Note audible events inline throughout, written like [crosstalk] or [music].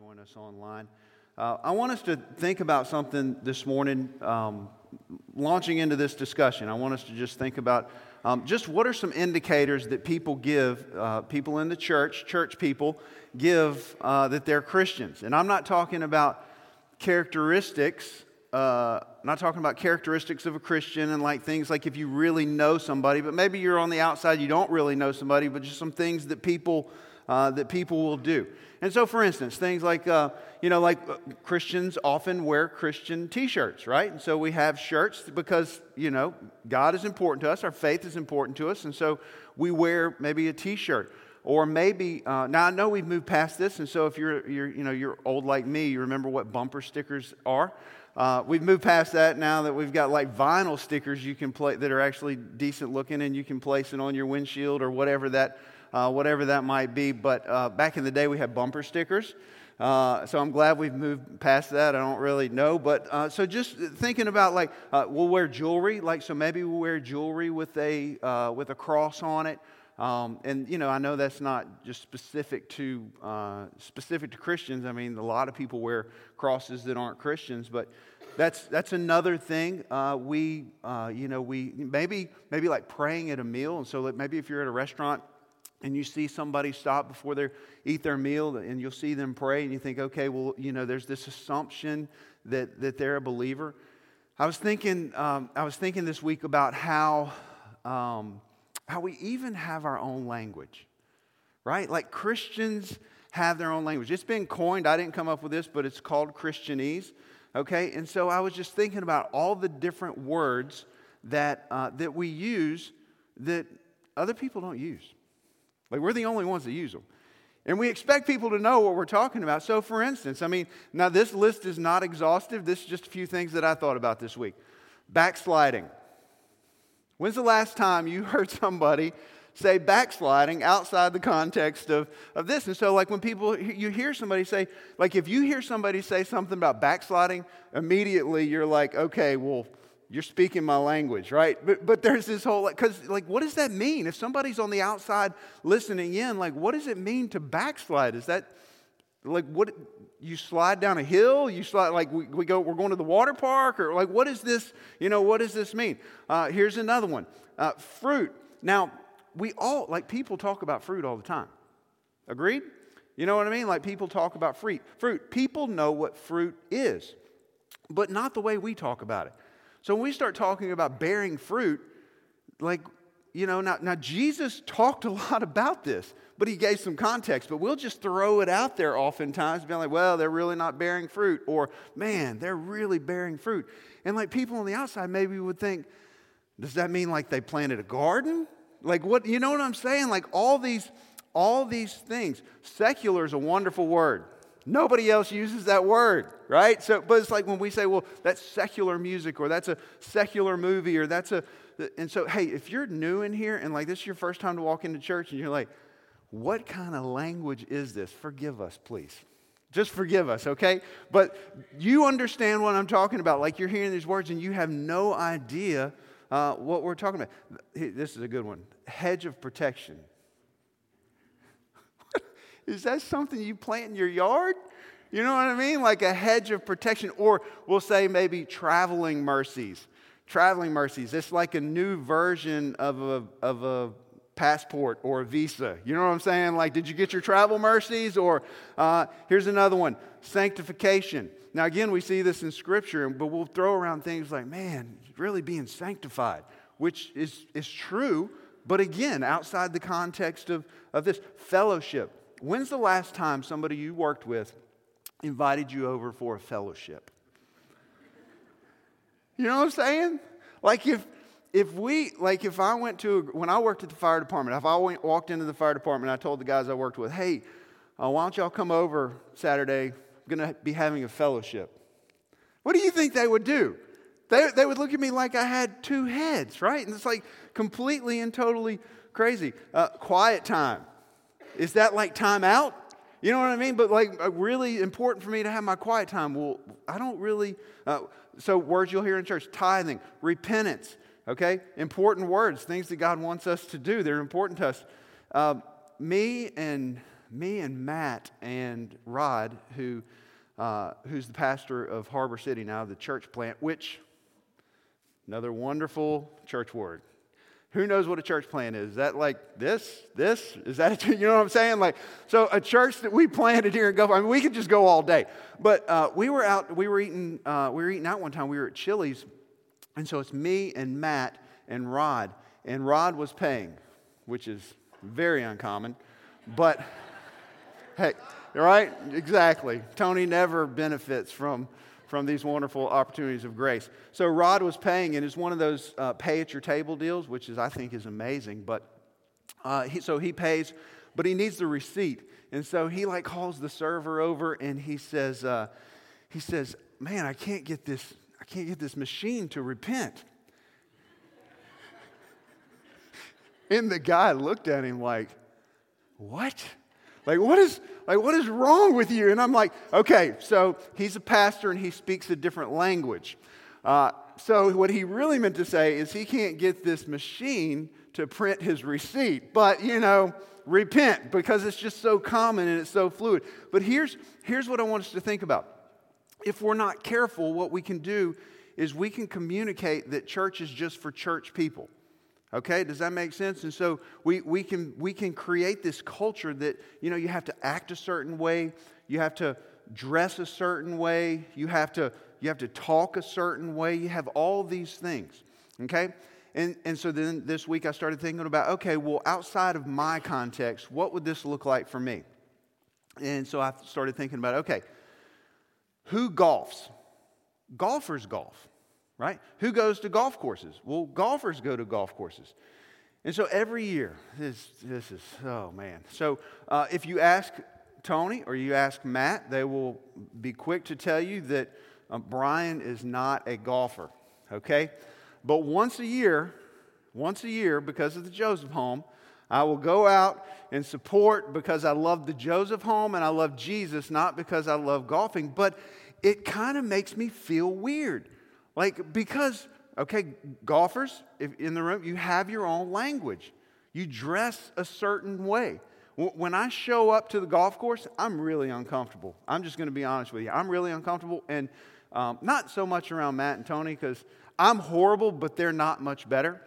join us online. Uh, I want us to think about something this morning, um, launching into this discussion. I want us to just think about um, just what are some indicators that people give, uh, people in the church, church people, give uh, that they're Christians. And I'm not talking about characteristics. Uh, not talking about characteristics of a Christian and like things like if you really know somebody, but maybe you're on the outside, you don't really know somebody, but just some things that people uh, that people will do. And so, for instance, things like, uh, you know, like uh, Christians often wear Christian t shirts, right? And so we have shirts because, you know, God is important to us, our faith is important to us, and so we wear maybe a t shirt. Or maybe uh, now I know we've moved past this, and so if you're, you're you know you're old like me, you remember what bumper stickers are. Uh, we've moved past that now that we've got like vinyl stickers you can play that are actually decent looking, and you can place it on your windshield or whatever that uh, whatever that might be. But uh, back in the day, we had bumper stickers. Uh, so I'm glad we've moved past that. I don't really know, but uh, so just thinking about like uh, we'll wear jewelry, like so maybe we'll wear jewelry with a uh, with a cross on it, um, and you know I know that's not just specific to uh, specific to Christians. I mean a lot of people wear crosses that aren't Christians, but that's that's another thing. Uh, we you know we maybe maybe like praying at a meal, and so maybe if you're at a restaurant and you see somebody stop before they eat their meal and you'll see them pray and you think okay well you know there's this assumption that, that they're a believer. I was thinking um, i was thinking this week about how um, how we even have our own language right? Like christians have their own language. It's been coined. I didn't come up with this but it's called christianese okay? And so i was just thinking about all the different words that uh, that we use that other people don't use like, we're the only ones that use them. And we expect people to know what we're talking about. So, for instance, I mean, now this list is not exhaustive. This is just a few things that I thought about this week. Backsliding. When's the last time you [laughs] heard somebody say backsliding outside the context of, of this? And so, like, when people, you hear somebody say, like, if you hear somebody say something about backsliding, immediately you're like, okay, well, you're speaking my language, right? But, but there's this whole, because, like, what does that mean? If somebody's on the outside listening in, like, what does it mean to backslide? Is that, like, what, you slide down a hill? You slide, like, we, we go, we're going to the water park? Or, like, what is this, you know, what does this mean? Uh, here's another one uh, fruit. Now, we all, like, people talk about fruit all the time. Agreed? You know what I mean? Like, people talk about fruit. Fruit. People know what fruit is, but not the way we talk about it. So when we start talking about bearing fruit, like, you know, now, now Jesus talked a [laughs] lot about this, but he gave some context. But we'll just throw it out there oftentimes, being like, well, they're really not bearing fruit, or man, they're really bearing fruit. And like people on the outside maybe would think, does that mean like they planted a garden? Like what, you know what I'm saying? Like all these, all these things. Secular is a wonderful word. Nobody else uses that word, right? So, but it's like when we say, well, that's secular music or that's a secular movie or that's a, and so, hey, if you're new in here and like this is your first time to walk into church and you're like, what kind of language is this? Forgive us, please. Just forgive us, okay? But you understand what I'm talking about. Like you're hearing these words and you have no idea uh, what we're talking about. This is a good one hedge of protection. Is that something you plant in your yard? You know what I mean? Like a hedge of protection. Or we'll say maybe traveling mercies. Traveling mercies. It's like a new version of a, of a passport or a visa. You know what I'm saying? Like, did you get your travel mercies? Or uh, here's another one sanctification. Now, again, we see this in Scripture, but we'll throw around things like, man, really being sanctified, which is, is true, but again, outside the context of, of this fellowship. When's the last time somebody you worked with invited you over for a fellowship? You know what I'm saying? Like if if we like if I went to when I worked at the fire department, if I went, walked into the fire department, I told the guys I worked with, "Hey, uh, why don't y'all come over Saturday? I'm going to be having a fellowship." What do you think they would do? They, they would look at me like I had two heads, right? And it's like completely and totally crazy. Uh, quiet time. Is that like time out? You know what I mean? But like uh, really important for me to have my quiet time. Well, I don't really. Uh, so words you'll hear in church: tithing, repentance. Okay, important words, things that God wants us to do. They're important to us. Uh, me and me and Matt and Rod, who, uh, who's the pastor of Harbor City now, the church plant, which, another wonderful church word. Who knows what a church plan is? Is that like this? This? Is that, a, [laughs] you know what I'm saying? Like, so a church that we planted here in Gulf, I mean, we could just go all day. But uh, we were out, we were eating, uh, we were eating out one time. We were at Chili's. And so it's me and Matt and Rod. And Rod was paying, which is very uncommon. But [laughs] hey, right? Exactly. Tony never benefits from from these wonderful opportunities of grace. So Rod was paying, and it's one of those uh, pay at your table deals, which is I think is amazing. But uh, he, so he pays, but he needs the receipt, and so he like calls the server over, and he says, uh, he says, "Man, I can't get this, I can't get this machine to repent." [laughs] and the guy looked at him like, "What?" Like, what is, like, what is wrong with you? And I'm like, okay, so he's a pastor and he speaks a different language. Uh, so what he really meant to say is he can't get this machine to print his receipt, but you know, repent because it's just so common and it's so fluid. But here's, here's what I want us to think about. If we're not careful, what we can do is we can communicate that church is just for church people. Okay, does that make sense? And so we, we, can, we can create this culture that, you know, you have to act a certain way, you have to dress a certain way, you have to, you have to talk a certain way, you have all these things. Okay? And, and so then this week I started thinking about, okay, well, outside of my context, what would this look like for me? And so I started thinking about, okay, who golfs? Golfers golf right? Who goes to golf courses? Well, golfers go to golf courses. And so every year, this, this is, oh man. So uh, if you ask Tony or you ask Matt, they will be quick to tell you that uh, Brian is not a golfer, okay? But once a year, once a year, because of the Joseph home, I will go out and support because I love the Joseph home and I love Jesus, not because I love golfing. But it kind of makes me feel weird like, because, okay, golfers in the room, you have your own language. You dress a certain way. When I show up to the golf course, I'm really uncomfortable. I'm just going to be honest with you. I'm really uncomfortable, and um, not so much around Matt and Tony because I'm horrible, but they're not much better.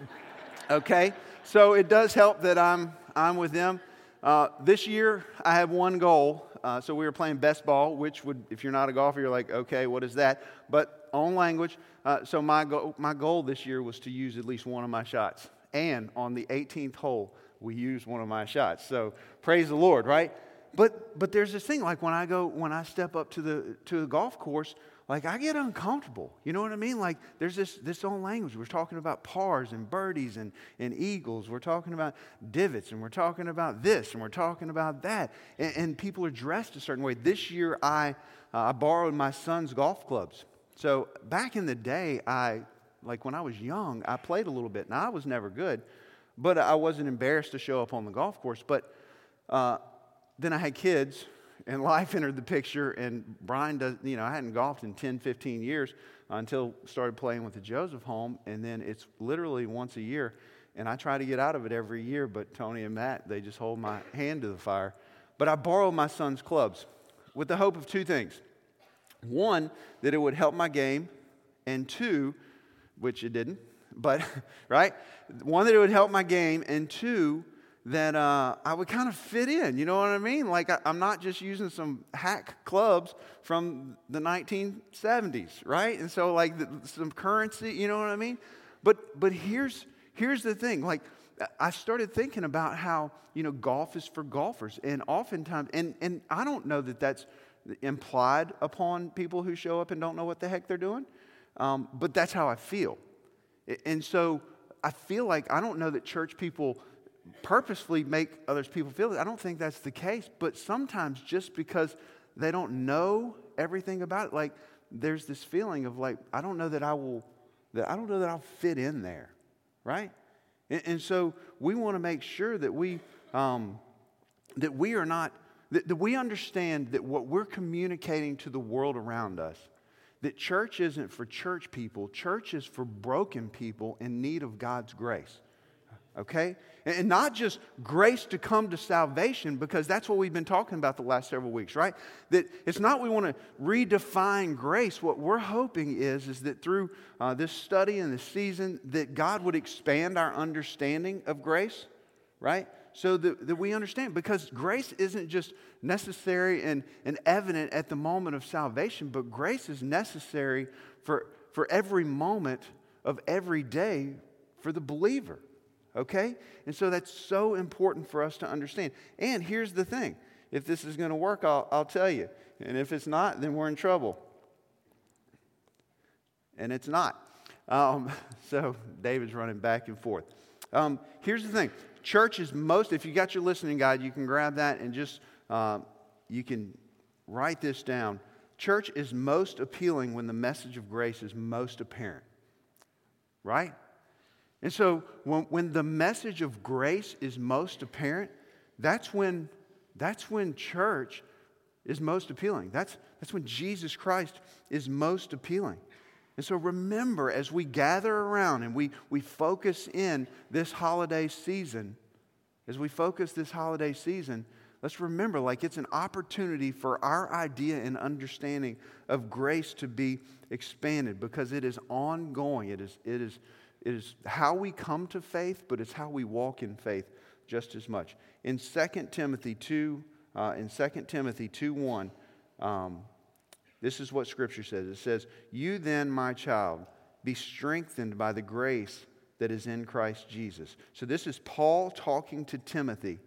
[laughs] okay? So it does help that I'm, I'm with them. Uh, this year, I have one goal. Uh, so we were playing best ball, which would, if you're not a golfer, you're like, okay, what is that? But on language. Uh, so my, go- my goal this year was to use at least one of my shots. And on the 18th hole, we used one of my shots. So praise the Lord, right? But but there's this thing like when I go when I step up to the to the golf course, like I get uncomfortable. You know what I mean? Like there's this this own language. We're talking about pars and birdies and, and eagles. We're talking about divots and we're talking about this and we're talking about that. And, and people are dressed a certain way. This year I uh, I borrowed my son's golf clubs. So back in the day, I, like when I was young, I played a little bit. Now, I was never good, but I wasn't embarrassed to show up on the golf course. But uh, then I had kids, and life entered the picture, and Brian does, you know, I hadn't golfed in 10, 15 years until started playing with the Joseph home, and then it's literally once a year. And I try to get out of it every year, but Tony and Matt, they just hold my hand to the fire. But I borrowed my son's clubs with the hope of two things. One, that it would help my game, and two, which it didn't, but, [laughs] right? One, that it would help my game, and two, that uh, I would kind of fit in. You know what I mean? Like, I, am not just using some hack clubs from the 1970s, right? And so, like, the, some currency, you know what I mean? But, but here's, here's the thing like, I started thinking about how, you know, golf is for golfers. And oftentimes, and, and I don't know that that's implied upon people who show up and don't know what the heck they're doing. Um, but that's how I feel. And so I feel like I don't know that church people purposefully make others people feel it. I don't think that's the case. But sometimes just because they don't know everything about it, like there's this feeling of like, I don't know that I will, that I don't know that I'll fit in there, right? And, and so we want to make sure that we, um, that we are not that, that we understand that what we're communicating to the world around us, that church isn't for church people, church is for broken people in need of God's grace. Okay? And not just grace to come to salvation, because that's what we've been talking about the last several weeks, right? That it's not we want to redefine grace. What we're hoping is, is that through uh, this study and this season, that God would expand our understanding of grace, right? So that, that we understand, because grace isn't just necessary and, and evident at the moment of salvation, but grace is necessary for, for every moment of every day for the believer. Okay? And so that's so important for us to understand. And here's the thing if this is going to work, I'll, I'll tell you. And if it's not, then we're in trouble. And it's not. Um, [laughs] so David's running back and forth. Um, here's the thing church is most, if you got your listening guide, you can grab that and just, uh, you can write this down. Church is most appealing when the message of grace is most apparent. Right? And so when, when the message of grace is most apparent, that's when, that's when church is most appealing. That's, that's when Jesus Christ is most appealing. And so remember, as we gather around and we, we focus in this holiday season, as we focus this holiday season, let's remember like it's an opportunity for our idea and understanding of grace to be expanded because it is ongoing. It is, it is it is how we come to faith, but it's how we walk in faith just as much. In 2 Timothy 2, uh, in 2 Timothy 2 1, um, this is what Scripture says. It says, You then, my child, be strengthened by the grace that is in Christ Jesus. So this is Paul talking to Timothy,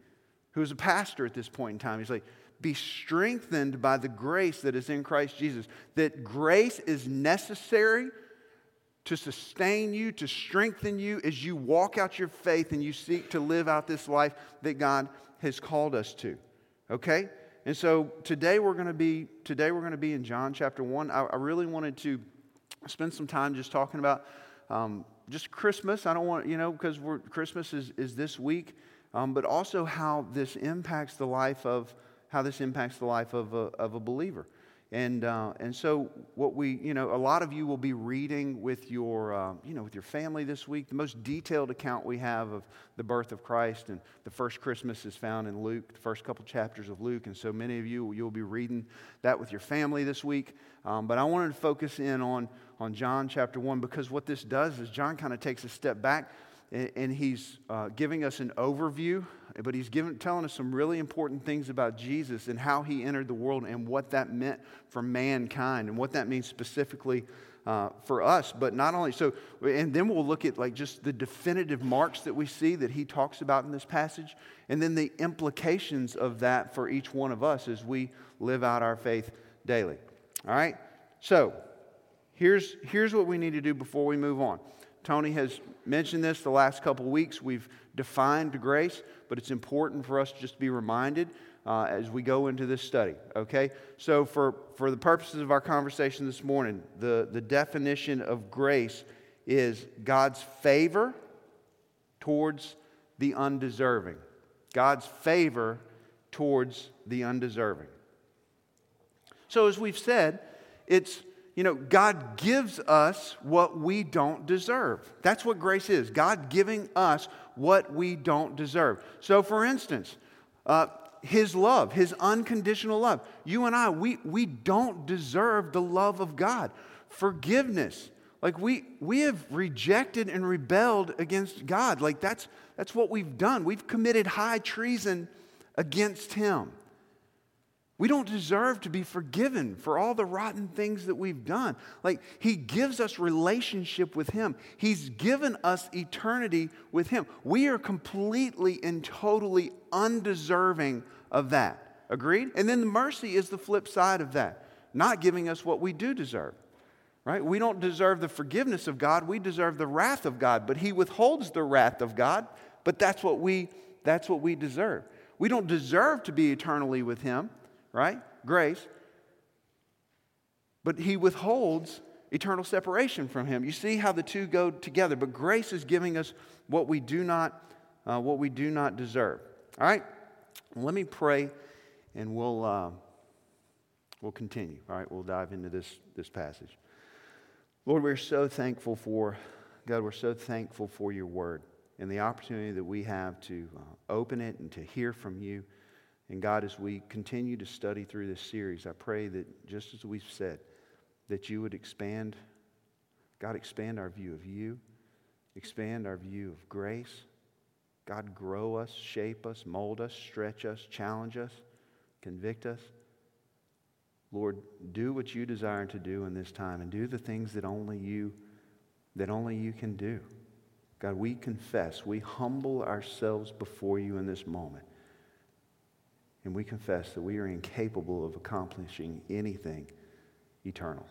who is a pastor at this point in time. He's like, Be strengthened by the grace that is in Christ Jesus. That grace is necessary to sustain you, to strengthen you as you walk out your faith and you seek to live out this life that God has called us to. Okay? And so today we're going to be today we're going to be in John chapter one. I, I really wanted to spend some time just talking about um, just Christmas. I don't want you know because Christmas is is this week, um, but also how this impacts the life of how this impacts the life of a, of a believer. And, uh, and so what we, you know, a lot of you will be reading with your, uh, you know, with your family this week. The most detailed account we have of the birth of Christ and the first Christmas is found in Luke, the first couple chapters of Luke. And so many of you, you'll be reading that with your family this week. Um, but I wanted to focus in on, on John chapter 1 because what this does is John kind of takes a step back and he's uh, giving us an overview, but he's giving, telling us some really important things about Jesus and how he entered the world and what that meant for mankind and what that means specifically uh, for us. But not only so, and then we'll look at like just the definitive marks that we see that he talks about in this passage, and then the implications of that for each one of us as we live out our faith daily. All right? So, here's, here's what we need to do before we move on. Tony has mentioned this the last couple weeks. We've defined grace, but it's important for us just to be reminded uh, as we go into this study, okay? So, for, for the purposes of our conversation this morning, the, the definition of grace is God's favor towards the undeserving. God's favor towards the undeserving. So, as we've said, it's you know, God gives us what we don't deserve. That's what grace is God giving us what we don't deserve. So, for instance, uh, His love, His unconditional love. You and I, we, we don't deserve the love of God. Forgiveness. Like we, we have rejected and rebelled against God. Like that's, that's what we've done. We've committed high treason against Him. We don't deserve to be forgiven for all the rotten things that we've done. Like, He gives us relationship with Him, He's given us eternity with Him. We are completely and totally undeserving of that. Agreed? And then the mercy is the flip side of that, not giving us what we do deserve. Right? We don't deserve the forgiveness of God, we deserve the wrath of God, but He withholds the wrath of God, but that's what we, that's what we deserve. We don't deserve to be eternally with Him right? Grace. But he withholds eternal separation from him. You see how the two go together. But grace is giving us what we do not, uh, what we do not deserve. All right? Let me pray and we'll, uh, we'll continue. All right? We'll dive into this, this passage. Lord, we're so thankful for, God, we're so thankful for your word. and the opportunity that we have to uh, open it and to hear from you. And God, as we continue to study through this series, I pray that just as we've said, that you would expand, God, expand our view of you, expand our view of grace. God, grow us, shape us, mold us, stretch us, challenge us, convict us. Lord, do what you desire to do in this time and do the things that only you that only you can do. God, we confess, we humble ourselves before you in this moment. And we confess that we are incapable of accomplishing anything eternal.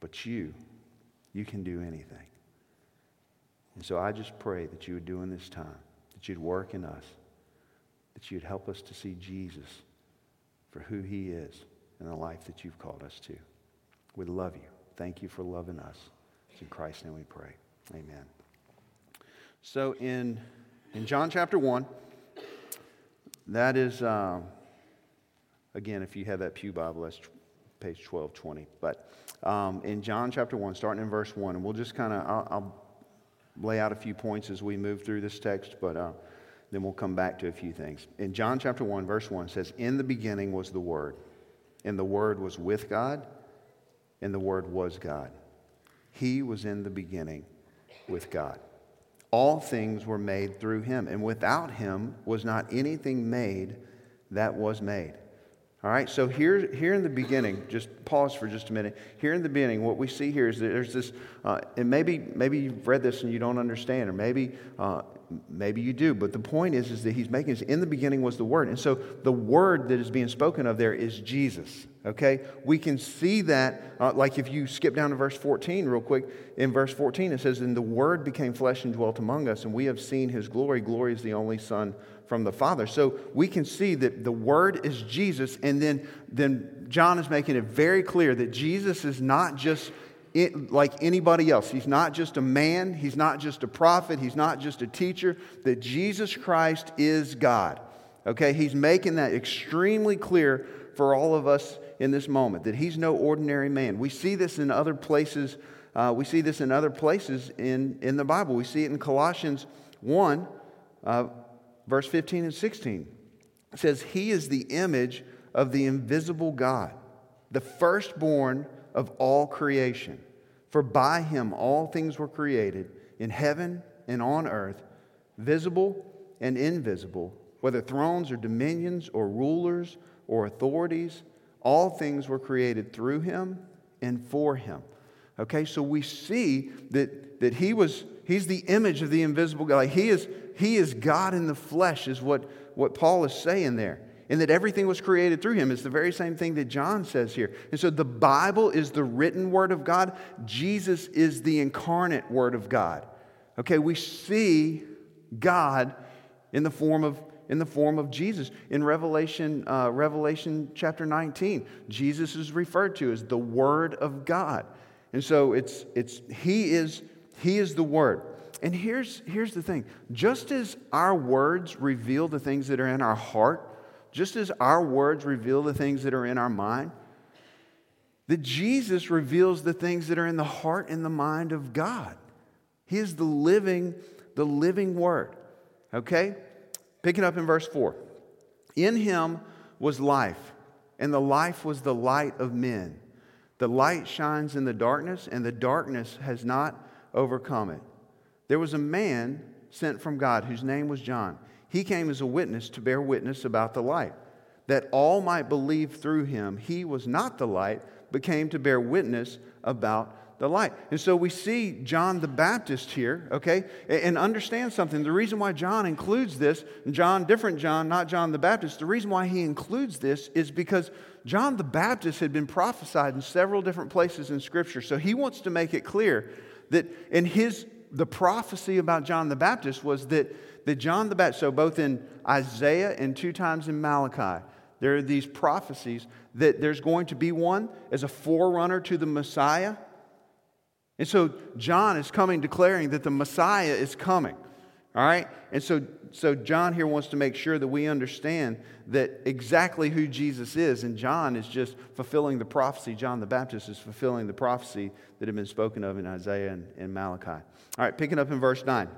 But you, you can do anything. And so I just pray that you would do in this time, that you'd work in us, that you'd help us to see Jesus for who he is and the life that you've called us to. We love you. Thank you for loving us. It's in Christ's name we pray. Amen. So in, in John chapter 1, that is, um, again, if you have that Pew Bible, that's page 1220. But um, in John chapter 1, starting in verse 1, and we'll just kind of, I'll, I'll, lay out a few points as we move through this text, but uh, then we'll come back to a few things. In John chapter 1, verse 1 says, In the beginning was the Word, and the Word was with God and the Word was God. He was in the beginning with God. All things were made through him, and without him was not anything made that was made. All right, so here, here in the beginning, just pause for just a minute. Here in the beginning, what we see here is that there's this, uh, and maybe, maybe you've read this and you don't understand, or maybe uh, maybe you do, but the point is, is that he's making this, in the beginning was the Word. And so the Word that is being spoken of there is Jesus, okay? We can see that, uh, like if you skip down to verse 14 real quick, in verse 14 it says, And the Word became flesh and dwelt among us, and we have seen his glory. Glory is the only Son from the Father. So we can see that the Word is Jesus, and then, then John is making it very clear that Jesus is not just it, like anybody else. He's not just a man, he's not just a prophet, he's not just a teacher, that Jesus Christ is God. Okay, he's making that extremely clear for all of us in this moment that he's no ordinary man. We see this in other places. Uh, we see this in other places in, in the Bible. We see it in Colossians 1, uh, verse 15 and 16. It says, He is the image of the invisible God, the firstborn of all creation. For by him all things were created, in heaven and on earth, visible and invisible, whether thrones or dominions or rulers or authorities, all things were created through him and for him. Okay, so we see that, that he was, he's the image of the invisible God. He is, he is God in the flesh, is what, what Paul is saying there and that everything was created through him. is the very same thing that John says here. And so the Bible is the written word of God, Jesus is the incarnate word of God. Okay, we see God in the form of in the form of Jesus. In Revelation, uh, Revelation chapter 19, Jesus is referred to as the Word of God. And so it's, it's, he, is, he is the Word. And here's, here's the thing just as our words reveal the things that are in our heart, just as our words reveal the things that are in our mind, that Jesus reveals the things that are in the heart and the mind of God. He is the living, the living word. Okay? Picking up in verse 4. In him was life, and the life was the light of men. The light shines in the darkness, and the darkness has not overcome it. There was a man sent from God whose name was John. He came as a witness to bear witness about the light, that all might believe through him. He was not the light, but came to bear witness about the light. And so we see John the Baptist here, okay? And understand something. The reason why John includes this, John, different John, not John the Baptist, the reason why he includes this is because John the Baptist had been prophesied in several different places in Scripture. So he wants to make it clear that in his the prophecy about John the Baptist was that that John the Baptist, so both in Isaiah and two times in Malachi, there are these prophecies that there's going to be one as a forerunner to the Messiah. And so John is coming declaring that the Messiah is coming. All right? And so, so John here wants to make sure that we understand that exactly who Jesus is. And John is just fulfilling the prophecy. John the Baptist is fulfilling the prophecy that had been spoken of in Isaiah and, and Malachi. All right, picking up in verse 9.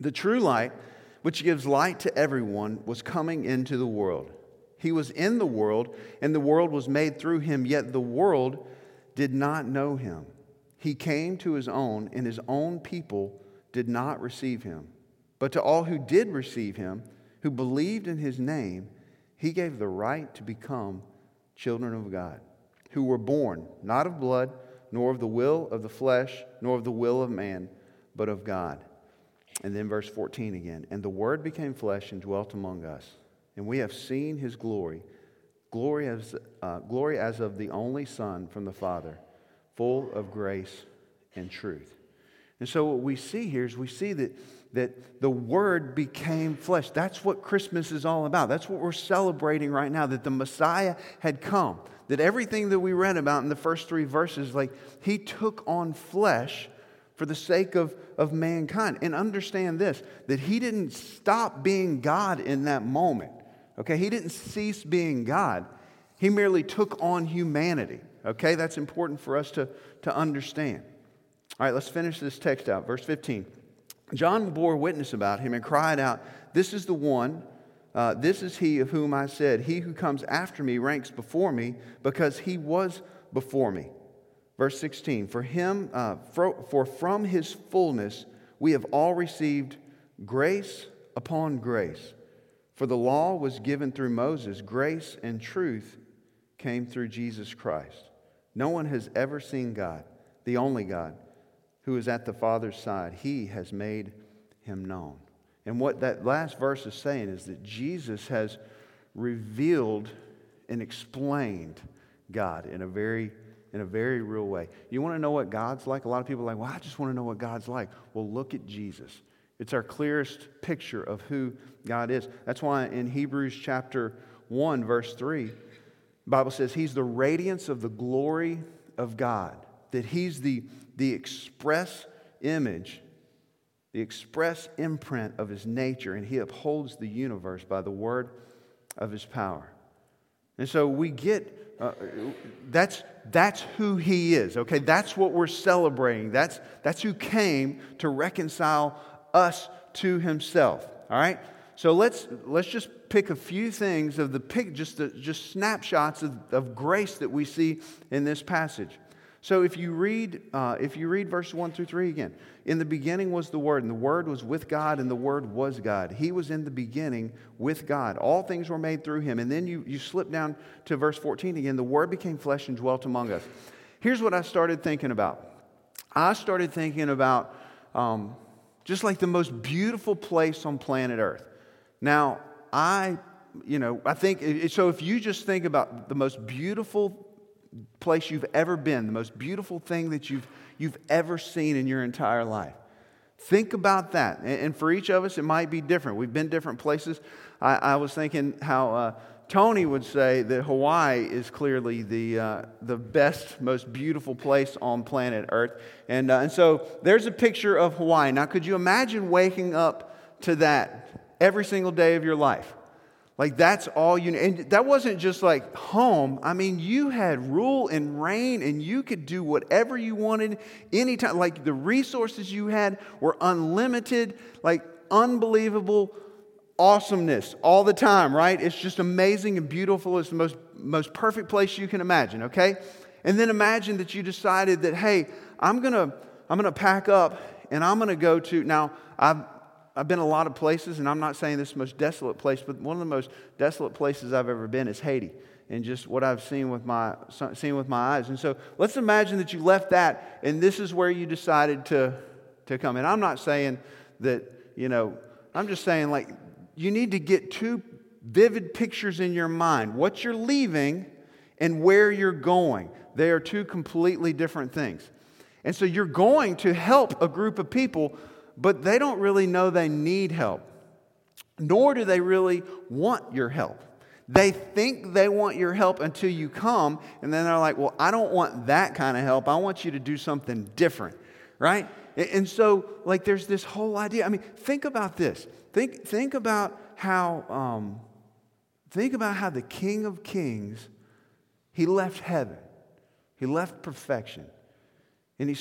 The true light, which gives light to everyone, was coming into the world. He was in the world, and the world was made through him, yet the world did not know him. He came to his own, and his own people did not receive him. But to all who did receive him, who believed in his name, he gave the right to become children of God, who were born not of blood, nor of the will of the flesh, nor of the will of man, but of God. And then verse 14 again. And the Word became flesh and dwelt among us, and we have seen his glory, glory as, uh, glory as of the only Son from the Father, full of grace and truth. And so what we see here is we see that that the Word became flesh. That's what Christmas is all about. That's what we're celebrating right now, that the Messiah had come. That everything that we read about in the first three verses, like he took on flesh for the sake of, of mankind. And understand this that he didn't stop being God in that moment. Okay, he didn't cease being God. He merely took on humanity. Okay, that's important for us to, to understand. All right, let's finish this text out. Verse 15. John bore witness about him and cried out, This is the one, uh, this is he of whom I said, He who comes after me ranks before me, because he was before me. Verse 16, For him, uh, for, for from his fullness we have all received grace upon grace. For the law was given through Moses, grace and truth came through Jesus Christ. No one has ever seen God, the only God who is at the Father's side, he has made him known. And what that last verse is saying is that Jesus has revealed and explained God in a very in a very real way. You want to know what God's like? A lot of people are like, well, I just want to know what God's like. Well, look at Jesus. It's our clearest picture of who God is. That's why in Hebrews chapter 1, verse 3, the Bible says he's the radiance of the glory of God, that he's the the express image, the express imprint of his nature, and he upholds the universe by the word of his power. And so we get uh, that's, that's who he is, okay? That's what we're celebrating. That's, that's who came to reconcile us to himself, all right? So let's, let's just pick a few things of the pick, just, the, just snapshots of, of grace that we see in this passage. So if you read, uh, if you read verse 1 through 3 again, in the beginning was the Word, and the Word was with God, and the Word was God. He was in the beginning with God. All things were made through him. And then you, you slip down to verse 14 again. The Word became flesh and dwelt among us. Here's what I started thinking about. I started thinking about um, just like the most beautiful place on planet Earth. Now, I, you know, I think, so if you just think about the most beautiful place you've ever been, the most beautiful thing that you've, you've ever seen in your entire life. Think about that. And for each of us, it might be different. We've been different places. I, I was thinking how uh, Tony would say that Hawaii is clearly the, uh, the best, most beautiful place on planet Earth. And, uh, and so there's a picture of Hawaii. Now, could you imagine waking up to that every single day of your life? Like that's all you and that wasn't just like home. I mean, you had rule and reign and you could do whatever you wanted anytime. Like the resources you had were unlimited, like unbelievable awesomeness all the time, right? It's just amazing and beautiful. It's the most most perfect place you can imagine, okay? And then imagine that you decided that, hey, I'm gonna I'm gonna pack up and I'm gonna go to now I've I've been a lot of places, and I'm not saying this most desolate place, but one of the most desolate places I've ever been is Haiti, and just what I've seen with my seen with my eyes. And so let's imagine that you left that, and this is where you decided to to come. And I'm not saying that you know. I'm just saying like you need to get two vivid pictures in your mind: what you're leaving and where you're going. They are two completely different things. And so you're going to help a group of people but they don't really know they need help, nor do they really want your help. They think they want your help until you come, and then they're like, Well, I don't want that kind of help. I want you to do something different, right? And so, like, there's this whole idea. I mean, think about this. Think, think about how, um, think about how the King of Kings, he left heaven. He left perfection. And he,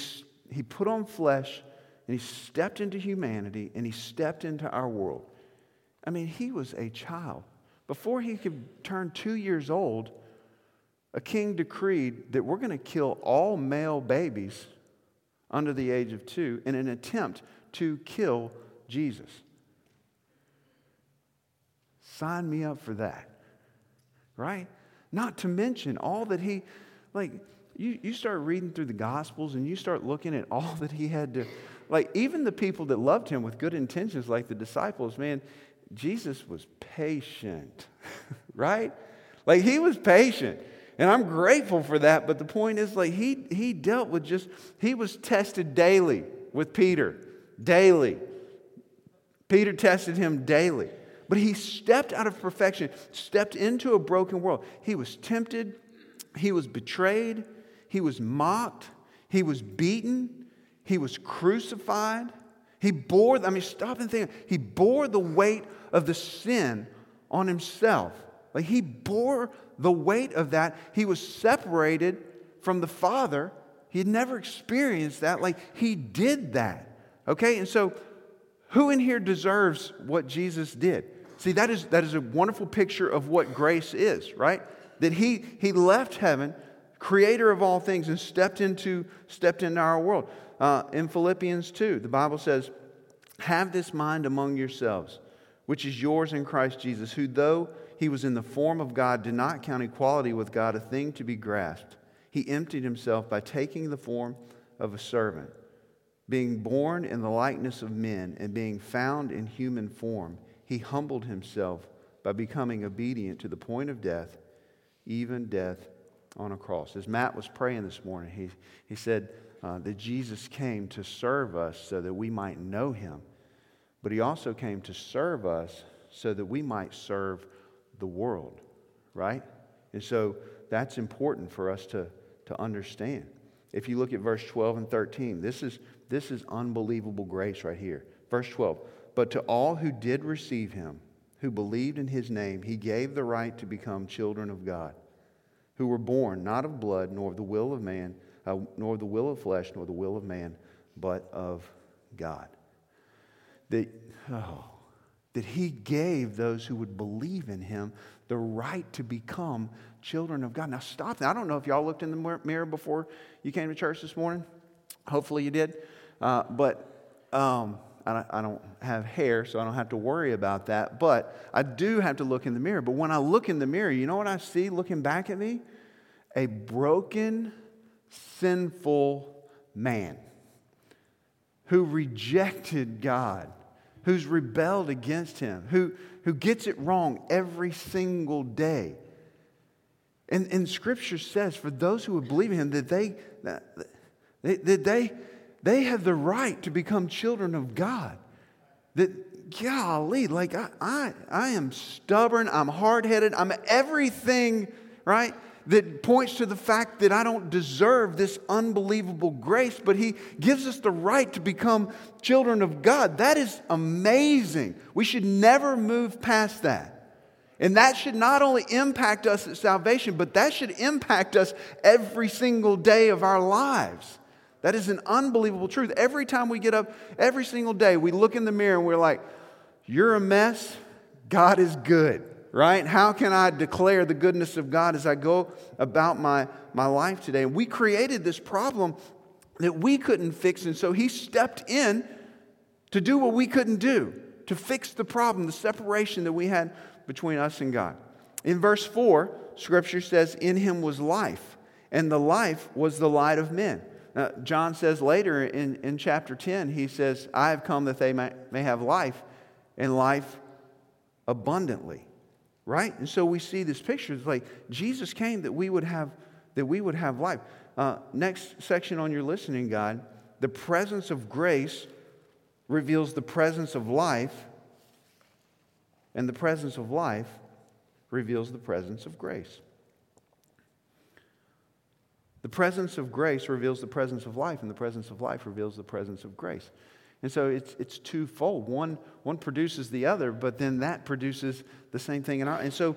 he put on flesh and he stepped into humanity and he stepped into our world. I mean, he was a child. Before he could turn two years old, a king decreed that we're going to kill all male babies under the age of two in an attempt to kill Jesus. Sign me up for that, right? Not to mention all that he, like, you, you start reading through the Gospels and you start looking at all [laughs] that he had to, like, even the people that loved him with good intentions, like the disciples, man, Jesus was patient, [laughs] right? Like, he was patient. And I'm grateful for that. But the point is, like, he, he dealt with just, he was tested daily with Peter, daily. Peter tested him daily. But he stepped out of perfection, stepped into a broken world. He was tempted, he was betrayed, he was mocked, he was beaten, he was crucified. He bore, I mean, stop and think. He bore the weight of the sin on himself. Like he bore the weight of that. He was separated from the Father. He had never experienced that. Like he did that. Okay? And so, who in here deserves what Jesus did? See, that is, that is a wonderful picture of what grace is, right? That he, he left heaven, creator of all things, and stepped into, stepped into our world. Uh, in Philippians 2, the Bible says, Have this mind among yourselves, which is yours in Christ Jesus, who, though he was in the form of God, did not count equality with God a thing to be grasped. He emptied himself by taking the form of a servant. Being born in the likeness of men and being found in human form, he humbled himself by becoming obedient to the point of death, even death on a cross. As Matt was praying this morning, he, he said uh, that Jesus came to serve us so that we might know him, but he also came to serve us so that we might serve the world, right? And so that's important for us to, to understand. If you look at verse 12 and 13, this is, this is unbelievable grace right here. Verse 12, but to all who did receive him, who believed in his name, he gave the right to become children of God, who were born not of blood, nor of the will of man, uh, nor of the will of flesh, nor the will of man, but of God. That, oh, that he gave those who would believe in him the right to become children of God. Now, stop that. I don't know if y'all looked in the mirror before you came to church this morning. Hopefully, you did. Uh, but um, I don't have hair, so I don't have to worry about that. But I do have to look in the mirror. But when I look in the mirror, you know what I see looking back at me? A broken, sinful man who rejected God who's rebelled against him, who, who gets it wrong every single day. And, and Scripture says for those who would believe in him that they, that they, they, they have the right to become children of God. That, golly, like I, I, I am stubborn, I'm hard headed, I'm everything, right? that points to the fact that I don't deserve this unbelievable grace, but He gives us the right to become children of God. That is amazing. We should never move past that. And that should not only impact us at salvation, but that should impact us every single day of our lives. That is an unbelievable truth. Every time we get up, every single day, we look in the mirror and we're like, You're a mess. God is good right? How can I declare the goodness of God as I go about my, my life today? And we created this problem that we couldn't fix, and so He stepped in to do what we couldn't do, to fix the problem, the separation that we had between us and God. In verse 4, Scripture says, In Him was life, and the life was the light of men. Now, John says later in, in chapter 10, he says, I have come that they may, may have life and life abundantly right? And so we see this picture. It's like Jesus came that we would have that we would have life. Uh, next section on your listening guide: the presence of grace reveals the presence of life, and the presence of life reveals the presence of grace. The presence of grace reveals the presence of life, and the presence of life reveals the presence of grace. And so it's, it's twofold. One, one produces the other, but then that produces the same thing in our. And so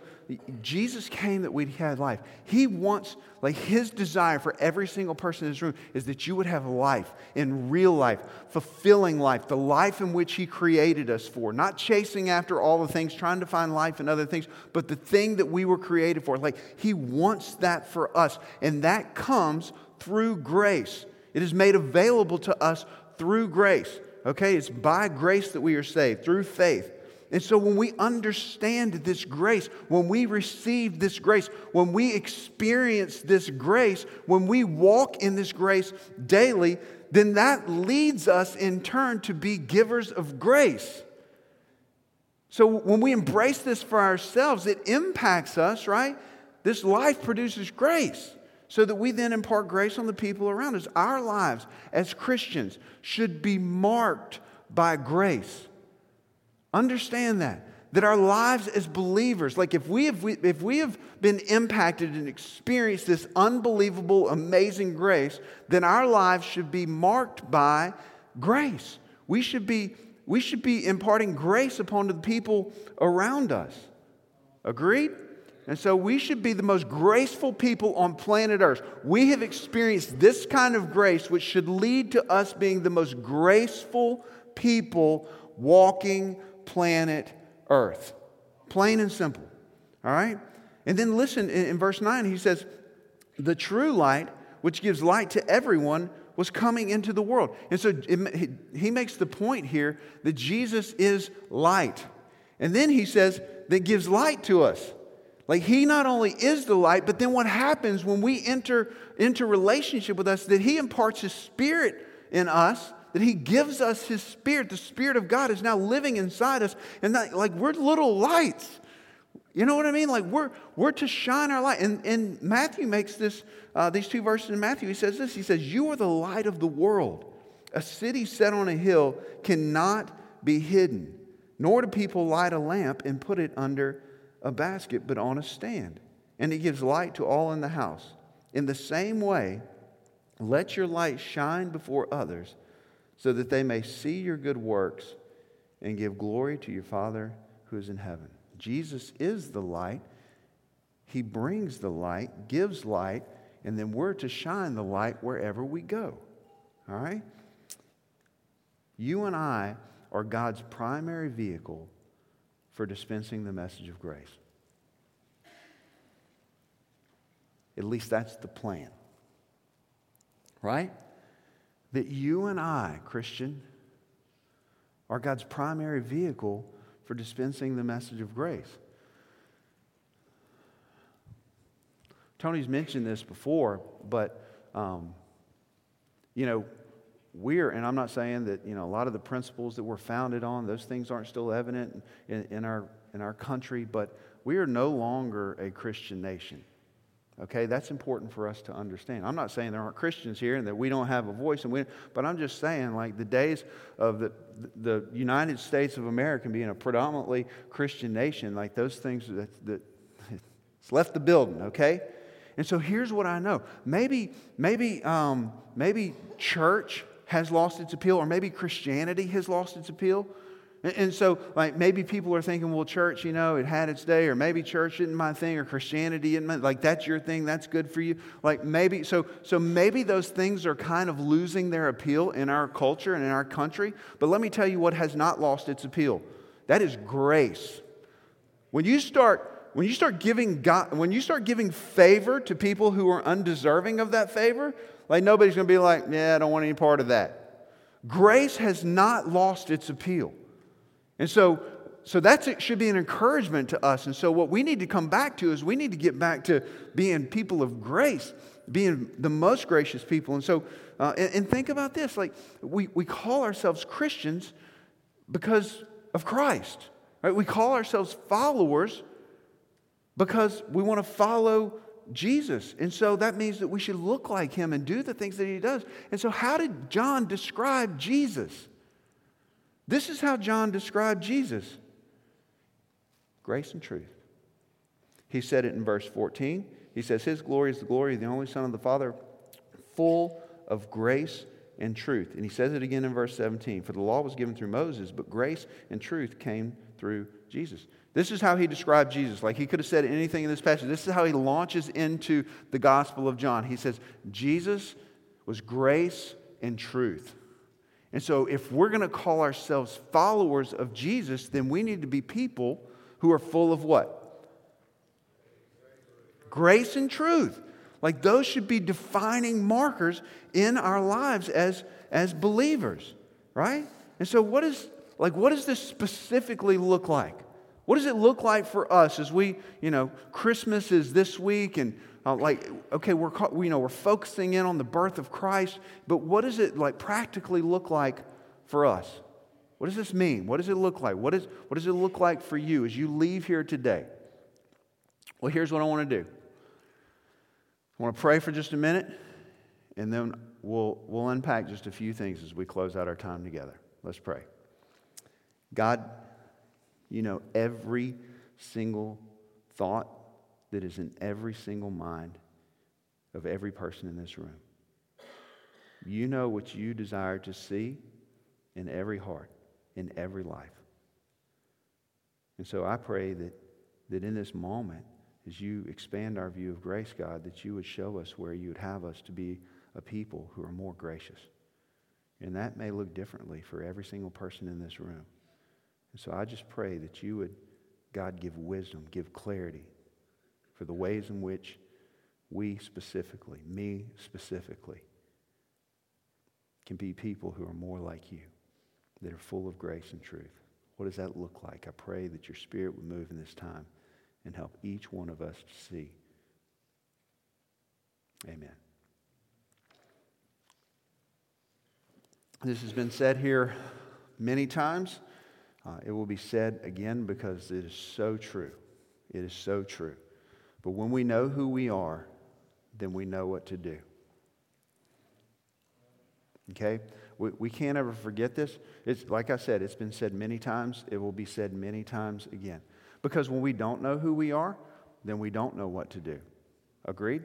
Jesus came that we'd have life. He wants, like his desire for every single person in this room is that you would have life in real life, fulfilling life, the life in which he created us for. Not chasing after all the things, trying to find life in other things, but the thing that we were created for. Like he wants that for us. And that comes through grace. It is made available to us through grace. Okay? It's by grace that we are saved, through faith. And so when we understand this grace, when we receive this grace, when we experience this grace, when we walk in this grace daily, then that leads us in turn to be givers of grace. So when we embrace this for ourselves, it impacts us, right? This life produces grace so that we then impart grace on the people around us. Our lives as Christians should be marked by grace. Understand that. That our lives as believers, like if we have, if we have been impacted and experienced this unbelievable, amazing grace, then our lives should be marked by grace. We should be, we should be imparting grace upon the people around us. Agreed? And so we should be the most graceful people on planet Earth. We have experienced this kind of grace, which should lead to us being the most graceful people walking planet Earth. Plain and simple. All right? And then listen, in, in verse 9, he says, The true light, which gives light to everyone, was coming into the world. And so it, he makes the point here that Jesus is light. And then he says, that gives light to us. Like he not only is the light, but then what happens when we enter into relationship with us, that he imparts his spirit in us, that he gives us his spirit. The spirit of God is now living inside us. And that, like we're little lights. You know what I mean? Like we're we're to shine our light. And, and Matthew makes this, uh, these two verses in Matthew, he says this. He says, You are the light of the world. A city set on a hill cannot be hidden, nor do people light a lamp and put it under a basket, but on a stand. And it gives light to all in the house. In the same way, let your light shine before others so that they may see your good works and give glory to your Father who is in heaven. Jesus is the light. He brings the light, gives light, and then we're to shine the light wherever we go. All right? You and I are God's primary vehicle for dispensing the message of grace. At least that's the plan. Right? That you and I, Christian, are God's primary vehicle for dispensing the message of grace. Tony's mentioned this before, but, um, you know, we're, and I'm not saying that, you know, a lot of the principles that we're founded on, those things aren't still evident in, in, our, in our country, but we are no longer a Christian nation. Okay, that's important for us to understand. I'm not saying there aren't Christians here and that we don't have a voice, and we, but I'm just saying, like the days of the, the United States of America being a predominantly Christian nation, like those things that, that it's left the building. Okay, and so here's what I know: maybe, maybe, um, maybe church has lost its appeal, or maybe Christianity has lost its appeal. And so, like, maybe people are thinking, well, church, you know, it had its day, or maybe church isn't my thing, or Christianity isn't my, like, that's your thing, that's good for you. Like, maybe, so, so maybe those things are kind of losing their appeal in our culture and in our country. But let me tell you what has not lost its appeal that is grace. When you start, when you start giving God, when you start giving favor to people who are undeserving of that favor, like, nobody's going to be like, yeah, I don't want any part of that. Grace has not lost its appeal. And so, so that should be an encouragement to us. And so, what we need to come back to is we need to get back to being people of grace, being the most gracious people. And so, uh, and, and think about this like, we, we call ourselves Christians because of Christ, right? We call ourselves followers because we want to follow Jesus. And so that means that we should look like him and do the things that he does. And so, how did John describe Jesus? This is how John described Jesus grace and truth. He said it in verse 14. He says, His glory is the glory of the only Son of the Father full of grace and truth. And he says it again in verse 17 For the law was given through Moses, but grace and truth came through Jesus. This is how he described Jesus. Like he could have said anything in this passage. This is how he launches into the Gospel of John. He says, Jesus was grace and truth. And so, if we're going to call ourselves followers of Jesus, then we need to be people who are full of what? Grace and truth. Like those should be defining markers in our lives as, as believers, right? And so, what is like what does this specifically look like? What does it look like for us as we, you know, Christmas is this week and uh, like, okay, we're, you know, we're focusing in on the birth of Christ, but what does it like practically look like for us? What does this mean? What does it look like? What, is, what does it look like for you as you leave here today? Well, here's what I want to do. I want to pray for just a minute, and then we'll, we'll unpack just a few things as we close out our time together. Let's pray. God, you know every single thought that is in every single mind of every person in this room. You know what you desire to see in every heart, in every life. And so I pray that, that in this moment, as you expand our view of grace, God, that you would show us where you would have us to be a people who are more gracious. And that may look differently for every single person in this room. And so I just pray that you would, God, give wisdom, give clarity, for the ways in which we specifically, me specifically, can be people who are more like you, that are full of grace and truth. What does that look like? I pray that your spirit would move in this time and help each one of us to see. Amen. This has been said here many times. Uh, it will be said again because it is so true. It is so true. But when we know who we are, then we know what to do. Okay? We, we can't ever forget this. It's like I said, it's been said many times. It will be said many times again. Because when we don't know who we are, then we don't know what to do. Agreed?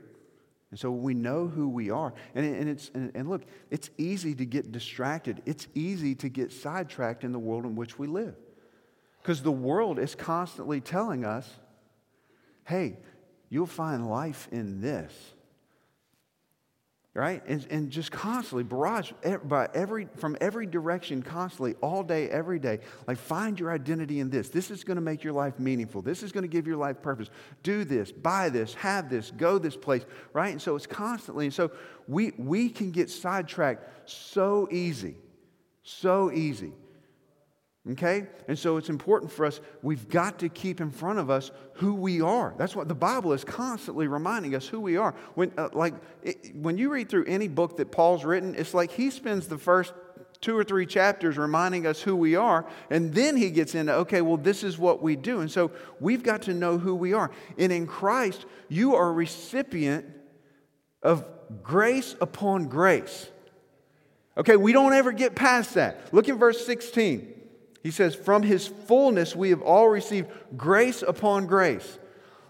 And so we know who we are. And, and, it's, and, look, it's easy to get distracted. It's easy to get sidetracked in the world in which we live. Because the world is constantly telling us, hey, You'll find life in this. Right? And, and just constantly, barrage by every, from every direction, constantly, all day, every day. Like, find your identity in this. This is going to make your life meaningful. This is going to give your life purpose. Do this, buy this, have this, go this place. Right? And so it's constantly. And so we, we can get sidetracked so easy. So easy. Okay? And so it's important for us, we've got to keep in front of us who we are. That's what the Bible is constantly reminding us who we are. When, uh, like, it, when you read through any book that Paul's written, it's like he spends the first two or three chapters reminding us who we are, and then he gets into, okay, well, this is what we do. And so we've got to know who we are. And in Christ, you are a recipient of grace upon grace. Okay, we don't ever get past that. Look at verse 16. He says, From his fullness we have all received grace upon grace.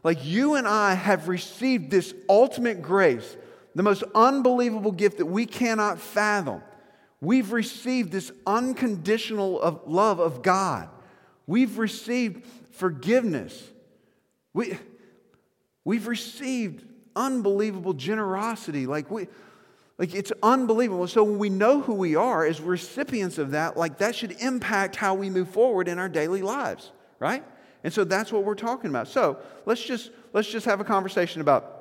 Like you and I have received this ultimate grace, the most unbelievable gift that we cannot fathom. We've received this unconditional of love of God. We've received forgiveness. We, we've received unbelievable generosity. Like we, like it's unbelievable. So when we know who we are as recipients of that, like that should impact how we move forward in our daily lives, right? And so that's what we're talking about. So let's just let's just have a conversation about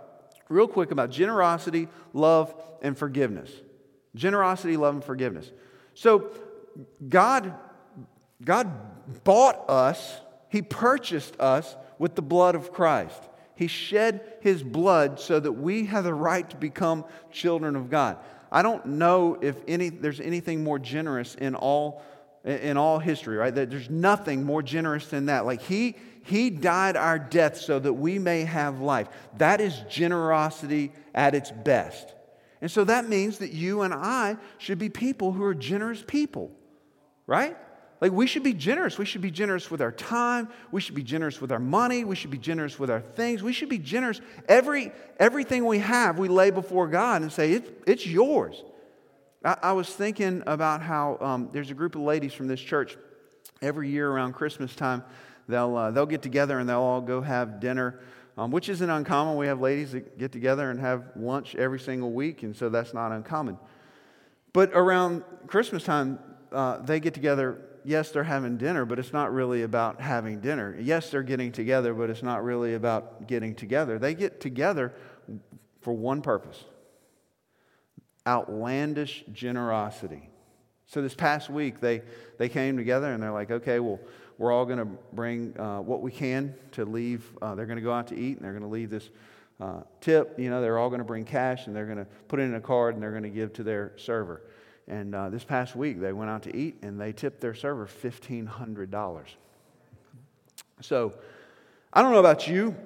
real quick about generosity, love, and forgiveness. Generosity, love, and forgiveness. So God, God bought us, He purchased us with the blood of Christ. He shed his blood so that we have the right to become children of God. I don't know if any, there's anything more generous in all, in all history, right? There's nothing more generous than that. Like he, he died our death so that we may have life. That is generosity at its best. And so that means that you and I should be people who are generous people, right? Like, we should be generous. We should be generous with our time. We should be generous with our money. We should be generous with our things. We should be generous. Every, everything we have, we lay before God and say, It's, it's yours. I, I was thinking about how um, there's a group of ladies from this church every year around Christmas time. They'll, uh, they'll get together and they'll all go have dinner, um, which isn't uncommon. We have ladies that get together and have lunch every single week, and so that's not uncommon. But around Christmas time, uh, they get together. Yes, they're having dinner, but it's not really about having dinner. Yes, they're getting together, but it's not really about getting together. They get together for one purpose outlandish generosity. So this past week, they, they came together and they're like, okay, well, we're all going to bring uh, what we can to leave. Uh, they're going to go out to eat and they're going to leave this uh, tip. You know, they're all going to bring cash and they're going to put it in a card and they're going to give to their server. And uh, this past week, they went out to eat and they tipped their server $1,500. So I don't know about you.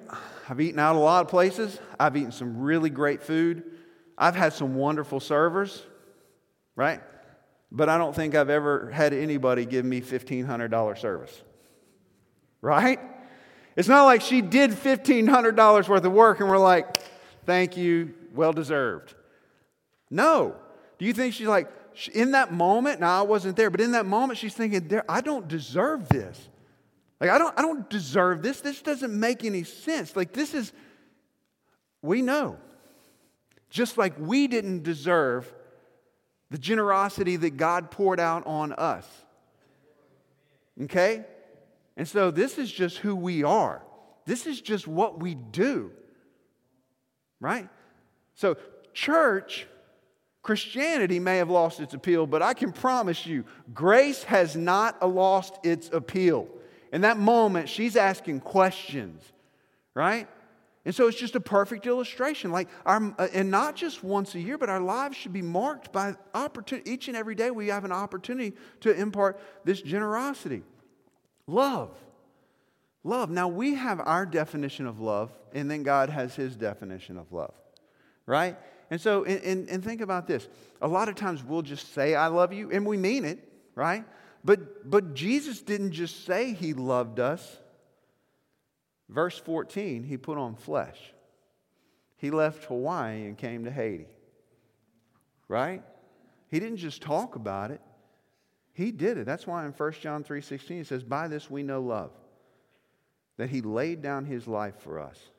I've eaten out a lot of places, I've eaten some really great food. I've had some wonderful servers, right? But I don't think I've ever had anybody give me $1,500 service, right? It's not like she did $1,500 worth of work and we're like, thank you, well deserved. No. Do you think she's like, in that moment, now I wasn't there, but in that moment, she's thinking, I don't deserve this. Like, I don't, I don't deserve this. This doesn't make any sense. Like, this is, we know. Just like we didn't deserve the generosity that God poured out on us. Okay? And so this is just who we are. This is just what we do. Right? So, church Christianity may have lost its appeal, but I can promise you, grace has not lost its appeal. In that moment, she's asking questions, right? And so it's just a perfect illustration. Like, our, uh, and not just once a year, but our lives should be marked by opportunity. Each and every day, we have an opportunity to impart this generosity. Love. Love. Now, we have our definition of love, and then God has his definition of love, right? And so, and, and, and think about this. A lot of times we'll just say, I love you, and we mean it, right? But, but Jesus didn't just say he loved us. Verse 14, he put on flesh. He left Hawaii and came to Haiti. Right? He didn't just talk about it. He did it. That's why in 1 John 3:16 it says, "By this we know love, that he laid down his life for us."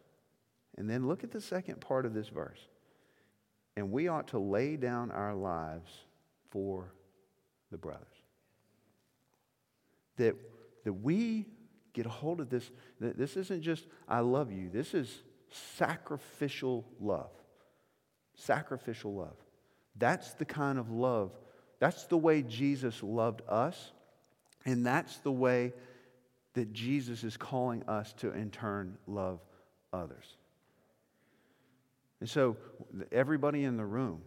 And then look at the second part of this verse. And we ought to lay down our lives for the brothers. That, that we get a hold of this. This isn't just, I love you. This is sacrificial love. Sacrificial love. That's the kind of love. That's the way Jesus loved us. And that's the way that Jesus is calling us to, in turn, love others. And so everybody in the room,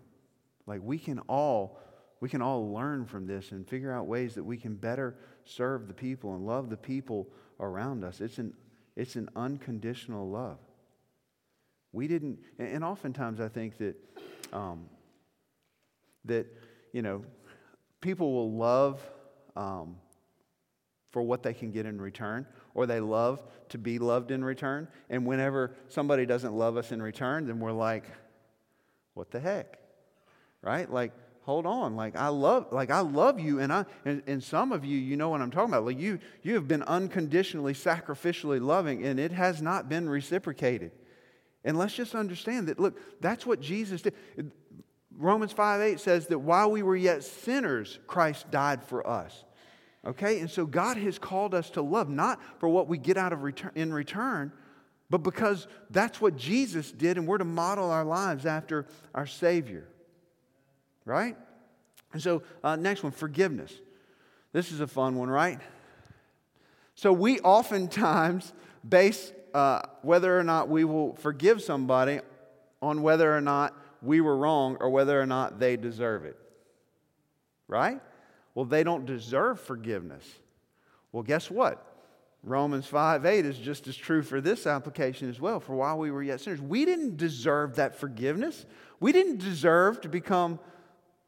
like we can all we can all learn from this and figure out ways that we can better serve the people and love the people around us. It's an, it's an unconditional love. We didn't, and oftentimes I think that, um, that, you know, people will love um, for what they can get in return, or they love to be loved in return. And whenever somebody doesn't love us in return, then we're like, what the heck? Right? Like, hold on. Like, I love, like, I love you. And I, and, and some of you, you know what I'm talking about. Like, you, you have been unconditionally, sacrificially loving, and it has not been reciprocated. And let's just understand that, look, that's what Jesus did. Romans 5 8 says that while we were yet sinners, Christ died for us. Okay? And so God has called us to love, not for what we get out of return, in return, but because that's what Jesus did, and we're to model our lives after our Savior. Right? And so, uh, next one forgiveness. This is a fun one, right? So, we oftentimes base uh, whether or not we will forgive somebody on whether or not we were wrong or whether or not they deserve it. Right? Well, they don't deserve forgiveness. Well, guess what? Romans 5 8 is just as true for this application as well. For while we were yet sinners, we didn't deserve that forgiveness. We didn't deserve to become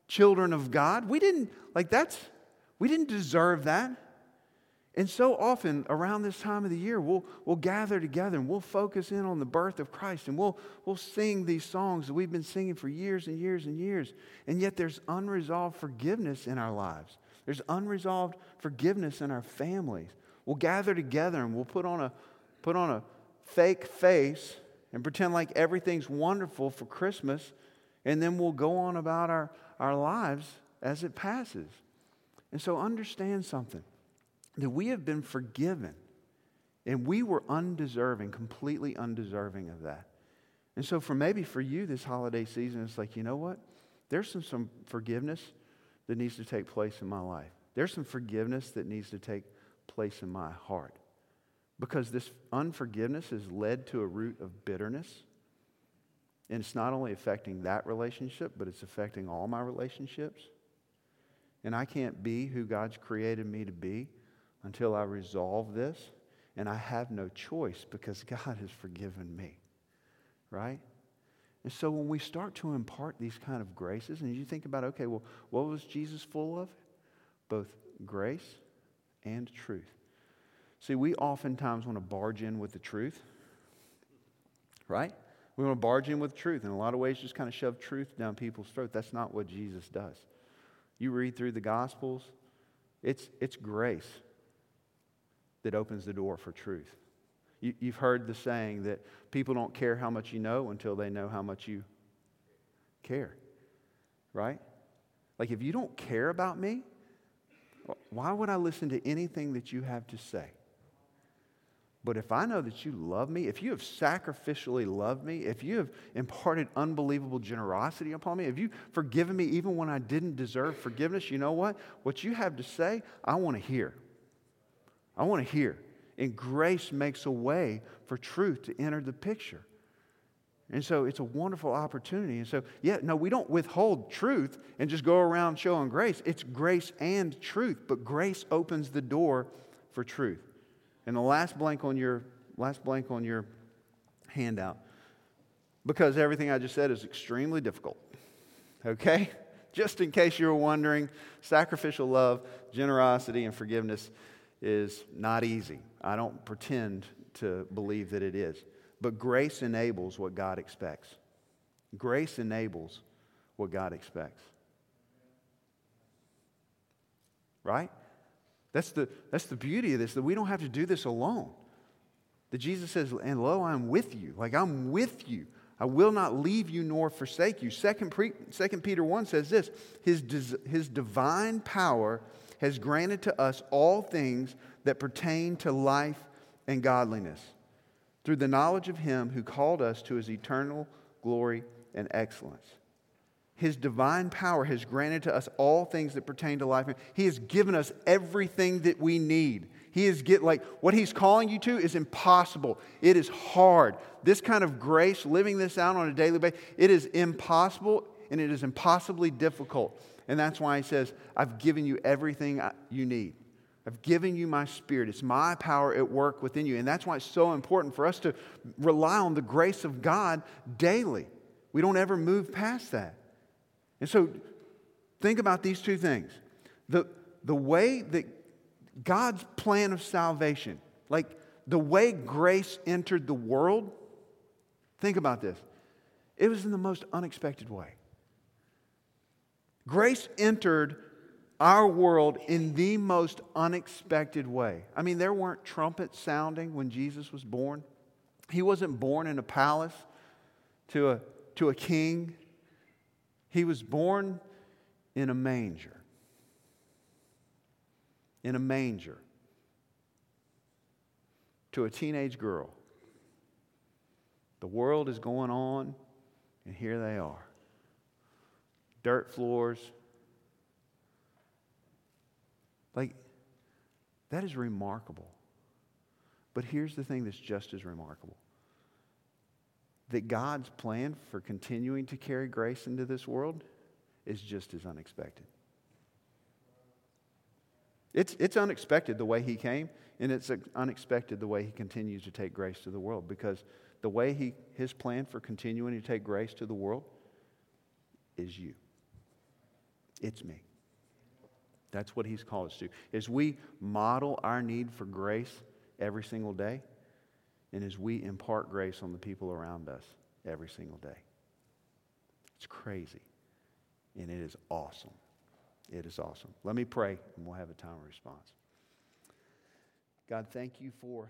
children of God. We didn't, like, that's, we didn't deserve that. And so often around this time of the year, we'll, we'll gather together and we'll focus in on the birth of Christ and we'll, we'll sing these songs that we've been singing for years and years and years. And yet there's unresolved forgiveness in our lives, there's unresolved forgiveness in our families. We'll gather together and we'll put on a, put on a fake face and pretend like everything's wonderful for Christmas, and then we'll go on about our, our lives as it passes. And so understand something that we have been forgiven. And we were undeserving, completely undeserving of that. And so, for maybe for you this holiday season, it's like, you know what? There's some, some forgiveness that needs to take place in my life. There's some forgiveness that needs to take place in my heart. Because this unforgiveness has led to a root of bitterness. And it's not only affecting that relationship, but it's affecting all my relationships. And I can't be who God's created me to be until I resolve this. And I have no choice because [laughs] God has forgiven me. Right? And so when we start to impart these kind of graces, and you think about, okay, well, what was Jesus full of? Both grace and truth. See, we oftentimes want to barge in with the truth, right? We want to barge in with truth. In a lot of ways, just kind of shove truth down people's throat. That's not what Jesus does. You read through the Gospels, it's, it's grace that opens the door for truth. You, you've heard the saying that people don't care how much you know until they know how much you care, right? Like, if you don't care about me, why would I listen to anything that you have to say? But if I know that you love me, if you have sacrificially loved me, if you have imparted unbelievable generosity upon me, if you've forgiven me even when I didn't deserve forgiveness, you know what? What you have to say, I want to hear. I want to hear. And grace makes a way for truth to enter the picture. And so it's a wonderful opportunity. And so, yeah, no, we don't withhold truth and just go around showing grace. It's grace and truth, but grace opens the door for truth. And the last blank on your last blank on your handout, because everything I just said is extremely difficult. Okay? [laughs] Just in case you were wondering, sacrificial love, generosity, and forgiveness is not easy. I don't pretend to believe that it is. But grace enables what God expects. Grace enables what God expects. Right? That's the, that's the beauty of this, that we don't have to do this alone. That Jesus says, and lo, I'm with you. Like I'm with you. I will not leave you nor forsake you. Second, Second Peter 1 says this his, his divine power has granted to us all things that pertain to life and godliness through the knowledge of Him who called us to His eternal glory and excellence. His divine power has granted to us all things that pertain to life. He has given us everything that we need. He is get like what he's calling you to is impossible. It is hard. This kind of grace, living this out on a daily basis, it is impossible and it is impossibly difficult. And that's why he says, I've given you everything you need. I've given you my spirit. It's my power at work within you. And that's why it's so important for us to rely on the grace of God daily. We don't ever move past that. And so think about these two things. The, the way that God's plan of salvation, like the way grace entered the world, think about this. It was in the most unexpected way. Grace entered our world in the most unexpected way. I mean, there weren't trumpets sounding when Jesus was born. He wasn't born in a palace to a, to a king, he was born in a manger. In a manger to a teenage girl. The world is going on, and here they are dirt floors. Like, that is remarkable. But here's the thing that's just as remarkable that God's plan for continuing to carry grace into this world is just as unexpected. It's, it's unexpected the way He came, and it's uh, unexpected the way He continues to take grace to the world because the way he, His plan for continuing to take grace to the world is you. It's me. That's what He's called us to. As we model our need for grace every single day, and as we impart grace on the people around us every single day. It's crazy, and it is awesome. It is awesome. Let me pray, and we'll have a time of response. God, thank you for